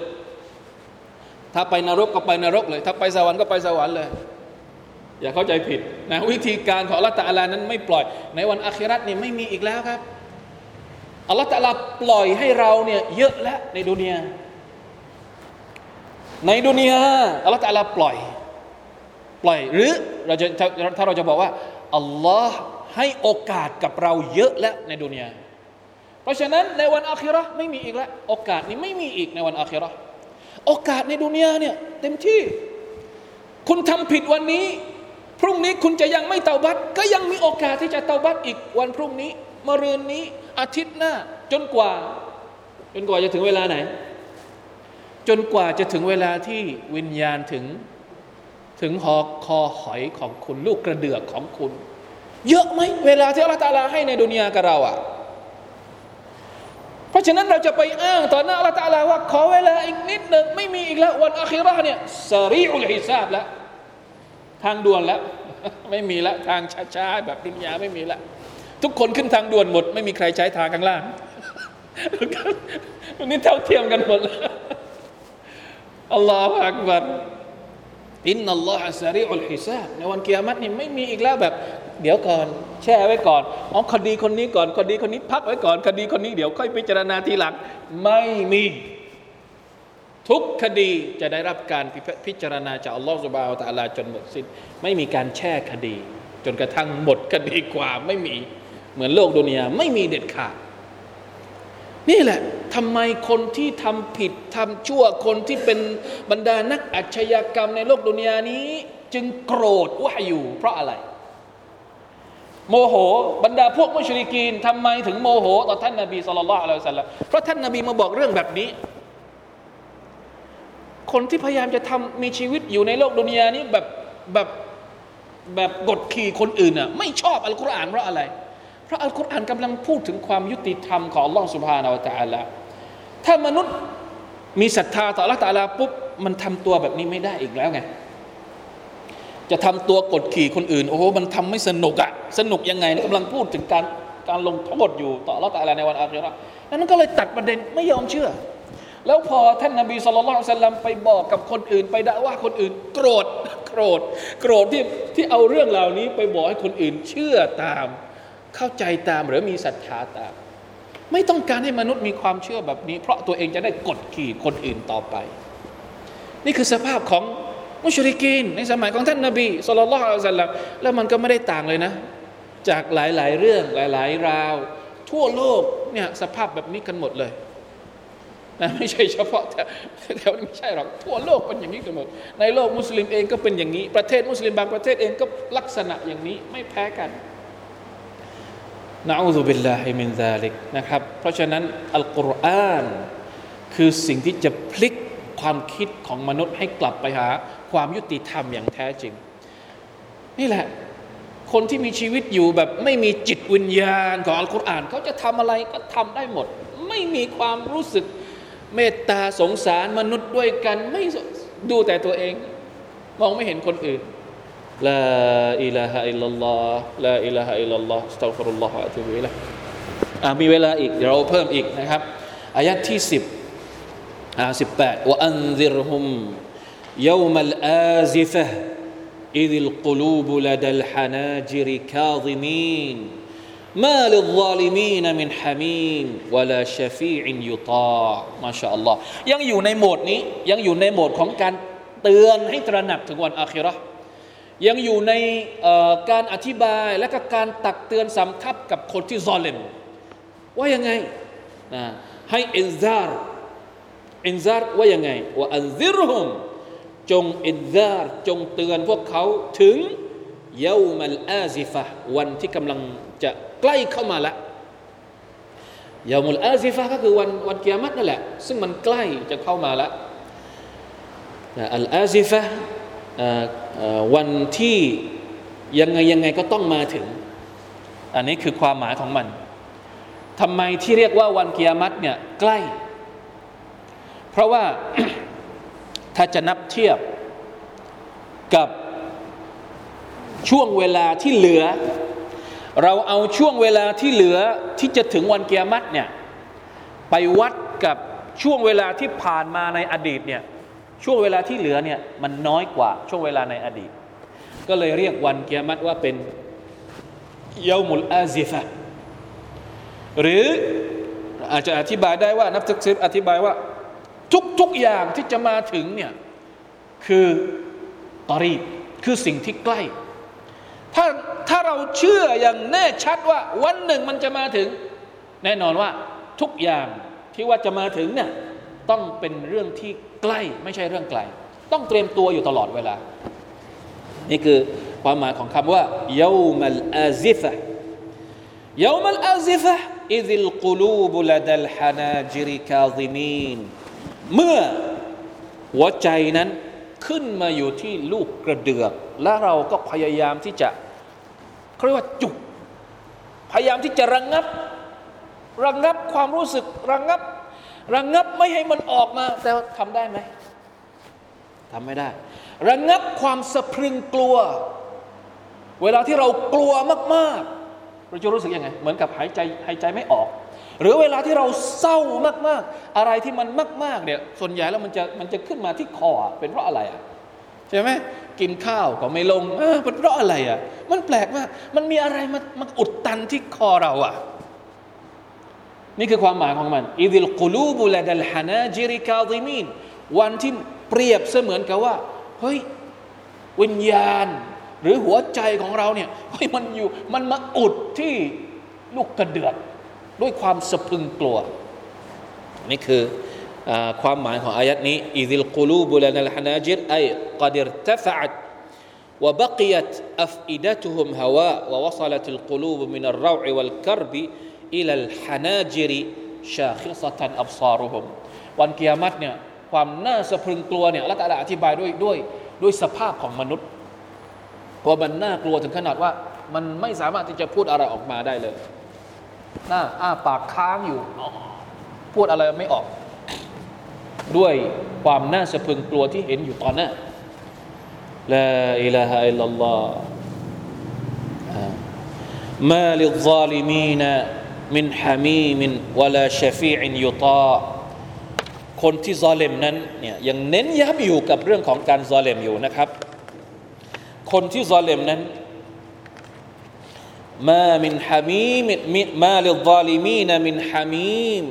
ถ้าไปนรกก็ไปนรกเลย ถ้าไปสวรรค์ก็ไปสวรรค์เลย อย่าเข้าใจผิดนะวิธีการของอัลตะลานั้นไม่ปล่อย ในวันอาคิรัตนี่ไม่มีอีกแล้วครับอัลตะลาปล่อยให้เราเนี่ยเยอะแล้วในดุนยาในดุนยาอัลลอฮฺตะลาปล่อย ปล่อยหรือเราจะถ้าเราจะบอกว่าอัลลอฮ์ให้โอกาสกับเราเยอะแล้วในดุนยา เพราะฉะนั้นในวันอาคิรอไม่มีอีกแล้วโอกาสนี้ไม่มีอีกในวันอาคิรอโอกาสในดุนยาเนี่ยเต็มที่ คุณทำผิดวันนี้ พรุ่งนี้คุณจะยังไม่เตาบัตก็ยังมีโอกาสที่จะเตาบัตอีกวันพรุ่งนี้มะรืนนี้ อาทิตย์หน้า จนกว่า จนกว่าจะถึงเวลาไหน จนกว่าจะถึงเวลาที่วิญญาณถึงถึงหอคอหอยของคุณลูกกระเดือกของคุณ เยอะไหมเวลาที่อัลลอฮฺตาลาให้ในดุนยากับเราอะ เพราะฉะนั้นเราจะไปอ้างต่อหน้าอัลลอฮฺตาลาว่าขอเวลาอีกนิดหนึ่งไม่มีอีกแล้ววันอัคีรอเนี่ยสรีอุลฮิซาบแล้วทางด่วนแล้ว ไม่มีละทางช้าๆแบบดุนยาไม่มีละทุกคนขึ้นทางด่วนหมด ไม่มีใครใช้ทางข้างล่างวันนี้เท่าเทียมกันหมดแล้วอัลลอฮฺอักบัรอินนัลลอฮฺซาริอุลฮิซาบในวันกิยามัตนี่ไม่มีอีกแล้วแบบ เดี๋ยวก่อน แช่ไว้ก่อนอ๋อคดีคนนี้ก่อนคดีคนนี้พักไว้ก่อน คดีคนนี้เดี๋ยวค่อยพิจารณาทีหลัง ไม่มี ทุกคดีจะได้รับการพิจารณาจากอัลลอฮฺสุบฮฺตะลาจนหมดสิ้นไม่มีการแช่คดี จนกระทั่งหมดคดีความไม่มีเหมือนโลกดุนยาไม่มีเด็ดขาดนี่แหละทำไมคนที่ทำผิดทำชั่วคนที่เป็นบรรดานักอาชญากรรมในโลกดุนยานี้ จึงโกรธว่าอยู่ เพราะอะไร โมโหบรรดาพวกมุชริกีนทำไมถึงโมโหต่อท่านนาบีสุลต่านละสัลลัมเพราะท่านนาบีมาบอกเรื่องแบบนี้ คนที่พยายามจะทำมีชีวิตอยู่ในโลกดุนยานี้แบบแบบแบบกดขี่คนอื่นอะไม่ชอบอัลกุรอานเพราะอะไร เพราะอัลกุรอานกำลังพูดถึงความยุติธรรมของอัลลอฮ์สุบฮานาอัลตะลาถ้ามนุษย์มีศรัทธาต่ออัลลอฮ์ตะลาปุ๊บมันทำตัวแบบนี้ไม่ได้อีกแล้วไง จะทำตัวกดขี่คนอื่น โอ้โหมันทำไม่สนุกอะสนุกยังไงกำลังพูดถึงการการลงโทษอยู่ต่ออัลลอฮ์ตะลาในวันอาคิราะห์นั้นก็เลยตัดประเด็นไม่ยอมเชื่อ แล้วพอท่านนบีสุลต่านสัลลัมไปบอกกับคนอื่น ไปด่าว่าคนอื่น โกรธโกรธ โกรธที่ที่เอาเรื่องเหล่านี้ไปบอกให้คนอื่น เชื่อตาม เข้าใจตามหรือมีศรัทธาตาม ไม่ต้องการให้มนุษย์มีความเชื่อแบบนี้ เพราะตัวเองจะได้กดขี่คนอื่นต่อไป นี่คือสภาพของ มุชริกีนในสมัยของท่านนาบีสุลต่านละสัลลัมแล้วมันก็ไม่ได้ต่างเลยนะ จากหลายๆเรื่องหลาย ๆ ราว ทั่วโลกเนี่ยสภาพแบบนี้กันหมดเลยนะไม่ใช่เฉพาะแถวนี้ไม่ใช่หรอกทั่วโลกเป็นอย่างนี้กันหมด ในโลกมุสลิมเองก็เป็นอย่างนี้ ประเทศมุสลิมบางประเทศเองก็ลักษณะอย่างนี้ไม่แพ้กันนะอูซุบิลลาฮิมินซาลิกนะครับ เพราะฉะนั้นอัลกุรอานคือสิ่งที่จะพลิกความคิดของมนุษย์ให้กลับไปหา ความยุติธรรมอย่างแท้จริง นี่แหละ คนที่มีชีวิตอยู่แบบไม่มีจิตวิญญาณของอัลกุรอานเขาจะทำอะไรก็ทำได้หมด ไม่มีความรู้สึกเมตตาสงสารมนุษย์ด้วยกันไม่ดูแต่ตัวเอง มองไม่เห็นคนอื่นลาอิลาฮะอิลลัลลอฮ์ลาอิลาฮะอิลลัลลอฮ์สตัฟิรุลลอฮ์อะตุบิละมีเวลาอีกเดี๋ยวเราเพิ่มอีกนะครับอายัดที่สิบอ่าสิบแปดว่าอันซิรฮุม يوم الآزفة إذ القلوب لدى الحناجر كاظمين ما للظالمين من حميم ولا شفيع يطاع ما شاء الله ยังอยู่ในโหมดนี้ยังอยู่ในโหมดของการเตือนให้ตระหนักถึงวันอาคิเราะห์ยังอยู่ในการอธิบายและก็การตักเตือนสำทับกับคนที่ซอเลมว่ายังไงนะให้อินซาร์อินซาร์ว่ายังไงว่าอันซิรฮุม จงإنذارจงเตือนพวกเขาถึงيوم الآزفةวันที่กำลังจะใกล้เข้ามาละยามุลอาซิฟะก็คือวันวันกิยามัตนั่นแหละ ซึ่งมันใกล้จะเข้ามาละอัลอาซิฟะวันที่ยังไงยังไงก็ต้องมาถึง อันนี้คือความหมายของมันทำไมที่เรียกว่าวันกิยามัตเนี่ยใกล้ เพราะว่า ถ้าจะนับเทียบกับช่วงเวลาที่เหลือ เราเอาช่วงเวลาที่เหลือที่จะถึงวันเกียรติเนี่ยไปวัดกับช่วงเวลาที่ผ่านมาในอดีตเนี่ยช่วงเวลาที่เหลือเนี่ยมันน้อยกว่าช่วงเวลาในอดีต ก็เลยเรียกวันเกียรติว่าเป็นเยามุลอาซิฟะหรืออาจจะอธิบายได้ว่านักศึกษาอธิบายว่า ทุกๆอย่างที่จะมาถึงเนี่ยคือตอรีคือสิ่งที่ใกล้ ถ้าถ้าเราเชื่ออย่างแน่ชัดว่าวันหนึ่งมันจะมาถึง แน่นอนว่าทุกอย่างที่ว่าจะมาถึงเนี่ยต้องเป็นเรื่องที่ใกล้ไม่ใช่เรื่องไกล ต้องเตรียมตัวอยู่ตลอดเวลา นี่คือความหมายของคำว่าيوم الآزفة يوم الآزفة إذ القلوب لدى الحناجر كاظمينีน เมื่อหัวใจนั้นขึ้นมาอยู่ที่ลูกกระเดือก และเราก็พยายามที่จะเขาเรียกว่าจุก พยายามที่จะระงงับ ระงงับความรู้สึก ระงงับ ระงงับไม่ให้มันออกมา แต่ว่าทำได้ไหมทำไม่ได้ ระงงับความสะพรึงกลัว เวลาที่เรากลัวมาก ๆ เราจะรู้สึกยังไง เหมือนกับหายใจหายใจไม่ออก หรือเวลาที่เราเศร้ามากๆ อะไรที่มันมาก ๆ เนี่ย ส่วนใหญ่แล้วมันจะมันจะขึ้นมาที่คอเป็นเพราะอะไรอะใช่ไหมกินข้าวก็ไม่ลงเออเป็นเพราะอะไรอะ มันแปลกมาก มันมีอะไรมามาอุดตันที่คอเราอะ นี่คือความหมายของมันอิดิลกุลูบุลดัลฮานาจิริกาซิมีนวันที่เปรียบเสมือนกับว่า เฮ้ย วิญญาณ หรือหัวใจของเราเนี่ยเฮ้ยมันอยู่มันมาอุดที่ลูกกระเดือกด้วยความสะพรึงกลัว นี่คืออาความหมายของอายัดนี้อิดิลกุลูบุลนัลฮานาจิรไอกัดิรตฟะ وبقيت أفئدتهم هواء ووصلت القلوب من الروع والكرب إلى الحناجر شاخصة أبصارهم วันกิยามัตเนี่ยความน่าสะพรึงกลัวเนี่ยละตาลาอธิบายด้วยด้วยด้วยสภาพของมนุษย์ เพราะมันน่ากลัวถึงขนาดว่า มันไม่สามารถที่จะพูดอะไรออกมาได้เลยหน้าอ้าปากค้างอยู่ พูดอะไรไม่ออก ด้วยความน่าสะพึงกลัวที่เห็นอยู่ตอนนั้าลาอิลาฮะอิลลัลลอฮมาลิซาลิมีนมินฮามีมินวะลาชฟีอินยุตาคนที่ظالمนั้นเนี่ยยังเน้นย้ำอยู่กับเรื่องของการظالمอยู่นะครับ คนที่ظالمนั้นما من حميم ما للظالمين من حميم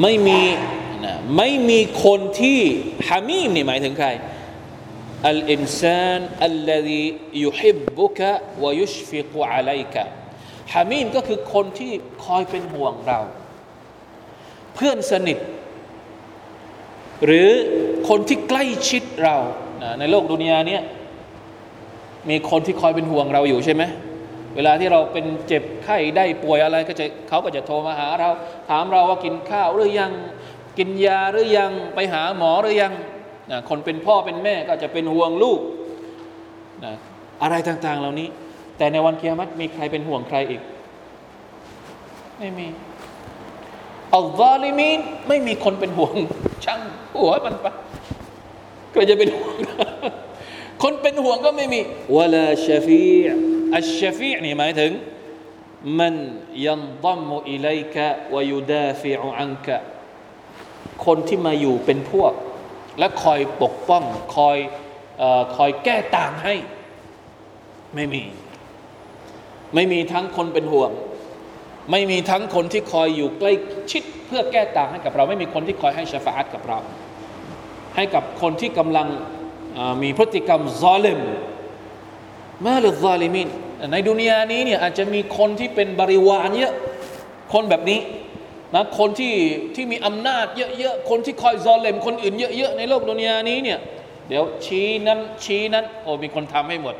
ไม่มีนะไม่มีคนที่حميمนี่หมายถึงใครالإنسان الذي يحبك ويشفق عليكฮามีมก็คือคนที่คอยเป็นห่วงเรา เพื่อนสนิท หรือคนที่ใกล้ชิดเรา ในโลกดุนยาเนี้ยมีคนที่คอยเป็นห่วงเราอยู่ใช่ไหมเวลาที่เราเป็นเจ็บไข้ได้ป่วยอะไรก็จะเขาก็จะโทรมาหาเรา ถามเราว่ากินข้าวหรือยัง กินยาหรือยังไปหาหมอหรือยังนะคนเป็นพ่อเป็นแม่ก็จะเป็นห่วงลูกนะอะไรต่างๆ เหล่านี้ แต่ในวันเกียรติมีใครเป็นห่วงใครอีก ไม่มีอัลลอลิมีนไม่มีคนเป็นห่วงช่างหัวมันไป ก็จะเป็นห่วงคนเป็นห่วงก็ไม่มีวะลาชฟีอัชชฟีนี่หมายถึงมันยันดัมมุอิลัยกะวยุดาฟิอุอันกะคนที่มาอยู่เป็นพวก และคอยปกป้อง คอยเออคอยแก้ต่างให้ ไม่มี ไม่มีทั้งคนเป็นห่วง ไม่มีทั้งคนที่คอยอยู่ใกล้ชิดเพื่อแก้ต่างให้กับเรา ไม่มีคนที่คอยให้ชฟาอัตกับเรา ให้กับคนที่กำลังมีพฤติกรรมซอเลมมาลซาลิมินในดุนยานี้เนี่ยอาจจะมีคนที่เป็นบริวารเยอะคนแบบนี้นะคนที่ที่มีอำนาจเยอะๆคนที่คอยซอเลมคนอื่นเยอะๆในโลกดุนยานี้เนี่ยเดี๋ยวชี้นั้นชี้นั้นโอ้มีคนทำให้หมด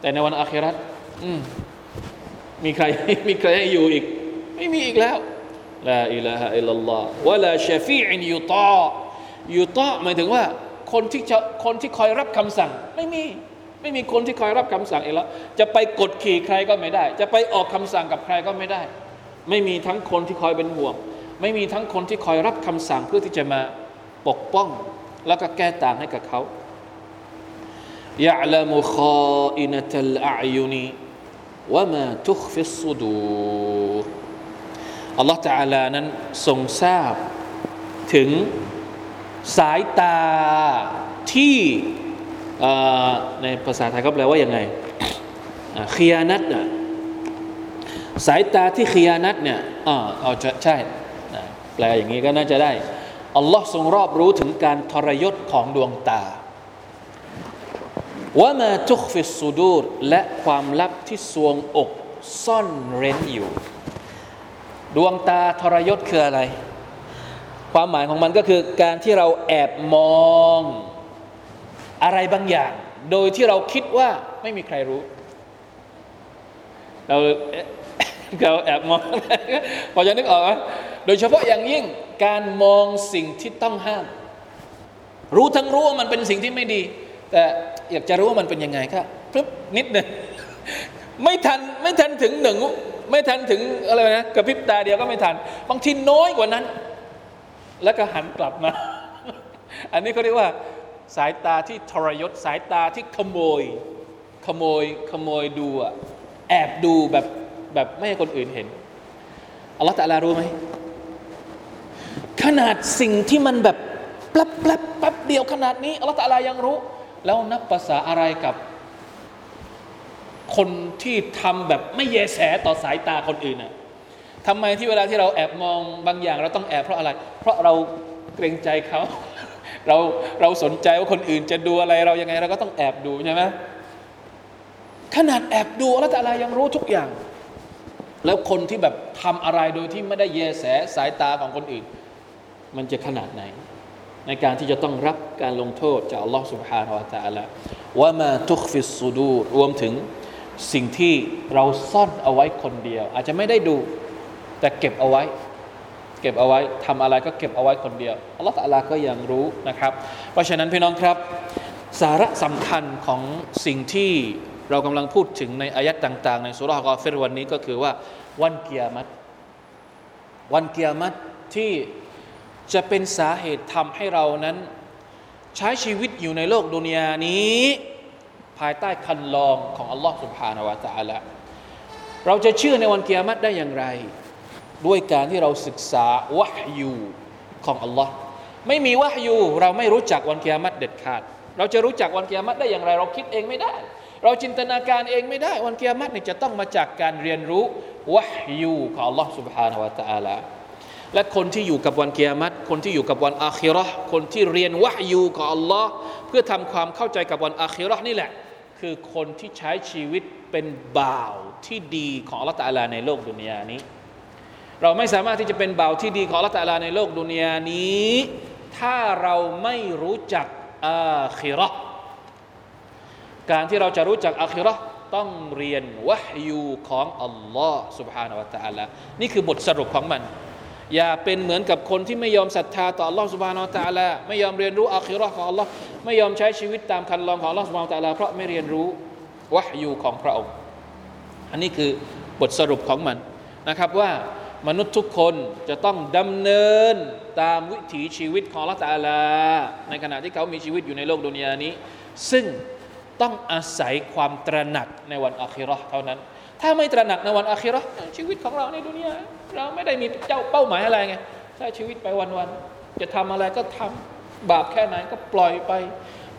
แต่ในวันอาครัตอืมมีใครมีใครให้อยู่อีก ไม่มีอีกแล้วลาอิลาฮะอิลลัลลอฮ์วะลาชฟีอินยุต อยู่ต่อหมายถึงว่าคนที่จะคนที่คอยรับคำสั่ง ไม่มีไม่มีคนที่คอยรับคำสั่งเองแล้วจะไปกดขี่ใครก็ไม่ได้ จะไปออกคำสั่งกับใครก็ไม่ได้ ไม่มีทั้งคนที่คอยเป็นห่วง ไม่มีทั้งคนที่คอยรับคำสั่งเพื่อที่จะมาปกป้อง แล้วก็แก้ต่างให้กับเขายะละมุคออินะตัลอายุนีว่ามาทุกฟิสุดูอัลลอฮฺตะลานั้นทรงทราบถึง สายตาที่ในภาษาไทยเขาแปลว่ายังไงขียานัตน่ะสายตาที่ขียานัตเนี่ยอ๋อเอาใช่แปลอย่างนี้ก็น่าจะได้อัลลอฮ์ทรงรอบรู้ถึงการทรยศของดวงตาว่ามาทุกฟิสูดูรและความลับที่สวงอกซ่อนเร้นอยู่ ดวงตาทรยศคืออะไร ความหมายของมันก็คือการที่เราแอบมองอะไรบางอย่าง โดยที่เราคิดว่าไม่มีใครรู้ เราเราแอบมองพอจะนึกออกไหมโดยเฉพาะอย่างยิ่งการมองสิ่งที่ต้องห้าม รู้ทั้งรู้ว่ามันเป็นสิ่งที่ไม่ดี แต่อยากจะรู้ว่ามันเป็นยังไงครับปึ๊บนิดหนึ่งไม่ทันไม่ทันถึงหนึ่งไม่ทันถึงอะไรนะกระพริบตาเดียวก็ไม่ทัน บางทีน้อยกว่านั้น แล้วก็หันกลับมา อันนี้เขาเรียกว่าสายตาที่ทรยศสายตาที่ขโมย ขโมยขโมยดูอะแอบดูแบบแบบไม่ให้คนอื่นเห็นอัลลอฮฺตะลารู้ไหมขนาดสิ่งที่มันแบบแป๊บแป๊บแป๊บเดียวขนาดนี้อัลลอฮฺตะลายังรู้ แล้วนับภาษาอะไรกับ คนที่ทำแบบไม่แยแสต่อสายตาคนอื่นน่ะ ทำไมที่เวลาที่เราแอบมองบางอย่าง เราต้องแอบเพราะอะไร เพราะเราเกรงใจเขาเราเราสนใจว่าคนอื่นจะดูอะไรเรายังไง เราก็ต้องแอบดูใช่ไหมขนาดแอบดูแล้วแต่อะไรยังรู้ทุกอย่าง แล้วคนที่แบบทำอะไรโดยที่ไม่ได้แยแสสายตาของคนอื่น มันจะขนาดไหน ในการที่จะต้องรับการลงโทษจากอัลลอฮฺ سبحانه และ تعالى ว่ามาทุกฟิสซูดูรวมถึงสิ่งที่เราซ่อนเอาไว้คนเดียว อาจจะไม่ได้ดู แต่เก็บเอาไว้ เก็บเอาไว้ทำอะไรก็เก็บเอาไว้คนเดียวอัลลอฮฺตาลาก็ยังรู้นะครับ เพราะฉะนั้นพี่น้องครับ สาระสำคัญของสิ่งที่เรากำลังพูดถึงในอายัดต่าง ๆ ในสุรากอฟิรวันนี้ก็คือว่าวันเกียรตวันเกียรตที่จะเป็นสาเหตุทำให้เรานั้น ใช้ชีวิตอยู่ในโลกดุนยานี้ ภายใต้คันลองของอัลลอฮฺสุบฮานาวะตะอัลละเราจะเชื่อในวันเกียรมัตได้อย่างไร ด้วยการที่เราศึกษาวะฮยูของอัลลอฮ์ไม่มีวะฮยูเราไม่รู้จักวันเกียรติเด็ดขาด เราจะรู้จักวันเกียรติได้อย่างไร เราคิดเองไม่ได้ เราจินตนาการเองไม่ได้ วันเกียรติเนี่ยจะต้องมาจากการเรียนรู้วะฮยูของอัลลอฮ์ سبحانه และ تعالى และคนที่อยู่กับวันเกียรติคนที่อยู่กับวันอาคิรอคนที่เรียนวะฮยูของอัลลอฮ์เพื่อทำความเข้าใจกับวันอาคิรอนี่แหละ คือคนที่ใช้ชีวิตเป็นบ่าวที่ดีของอัลลอฮ์ตาลาในโลกดุนยานี้ เราไม่สามารถที่จะเป็นเบาที่ดีของละตาลาในโลกดุนยานี้ ถ้าเราไม่รู้จักอาคิรอการที่เราจะรู้จักอาคิรอต้องเรียนวะฮยูของอัลลอฮ์ سبحانه และ تعالى นี่คือบทสรุปของมัน อย่าเป็นเหมือนกับคนที่ไม่ยอมศรัทธาต่ออัลลอฮ์ سبحانه และ تعالى ไม่ยอมเรียนรู้อาคิรอของอัลลอฮ์ไม่ยอมใช้ชีวิตตามคันลองของอัลลอฮ์ سبحانه และ تعالى เพราะไม่เรียนรู้วะฮยูของพระองค์ อันนี้คือบทสรุปของมันนะครับว่า มนุษย์ทุกคนจะต้องดำเนินตามวิถีชีวิตของละตาลา ในขณะที่เขามีชีวิตอยู่ในโลกดุนยานี้ ซึ่งต้องอาศัยความตระหนักในวันอาคิรอเท่านั้น ถ้าไม่ตระหนักในวันอาคิรอชีวิตของเราในดุนยาเราไม่ได้มีเจ้าเป้าหมายอะไรไงใช้ชีวิตไปวันๆจะทำอะไรก็ทำบาปแค่ไหนก็ปล่อยไป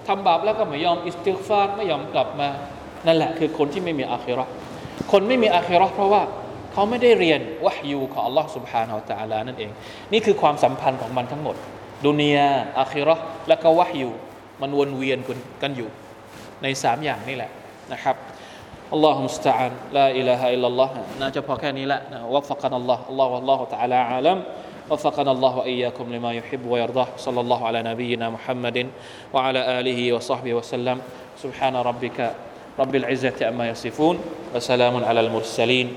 ทำบาปแล้วก็ไม่ยอมอิสติกฟารไม่ยอมกลับมา นั่นแหละคือคนที่ไม่มีอาคิรอคนไม่มีอาคิรอเพราะว่า เขาไม่ได้เรียนวะฮยูของ Allah سبحانه และ تعالى นั่นเอง นี่คือความสัมพันธ์ของมันทั้งหมด ดุนยาอาคิรอและก็วะฮยูมันวนเวียนกันอยู่ ในสามอย่างนี่แหละนะครับอัลลอฮฺมุสตาอันลาอิลาฮะอิลลัลลอฮ์น่าจะพอแค่นี้แหละวัฟกันอัลลอฮ์อัลลอฮฺอัลลอฮฺ تعالى อาลัม وفقنا الله وإياكم لما يحب ويرضاه صلى الله على نبينا محمد وعلى آله وصحبه وسلم سبحان ربك رب العزة أما يصفون وسلام على المرسلين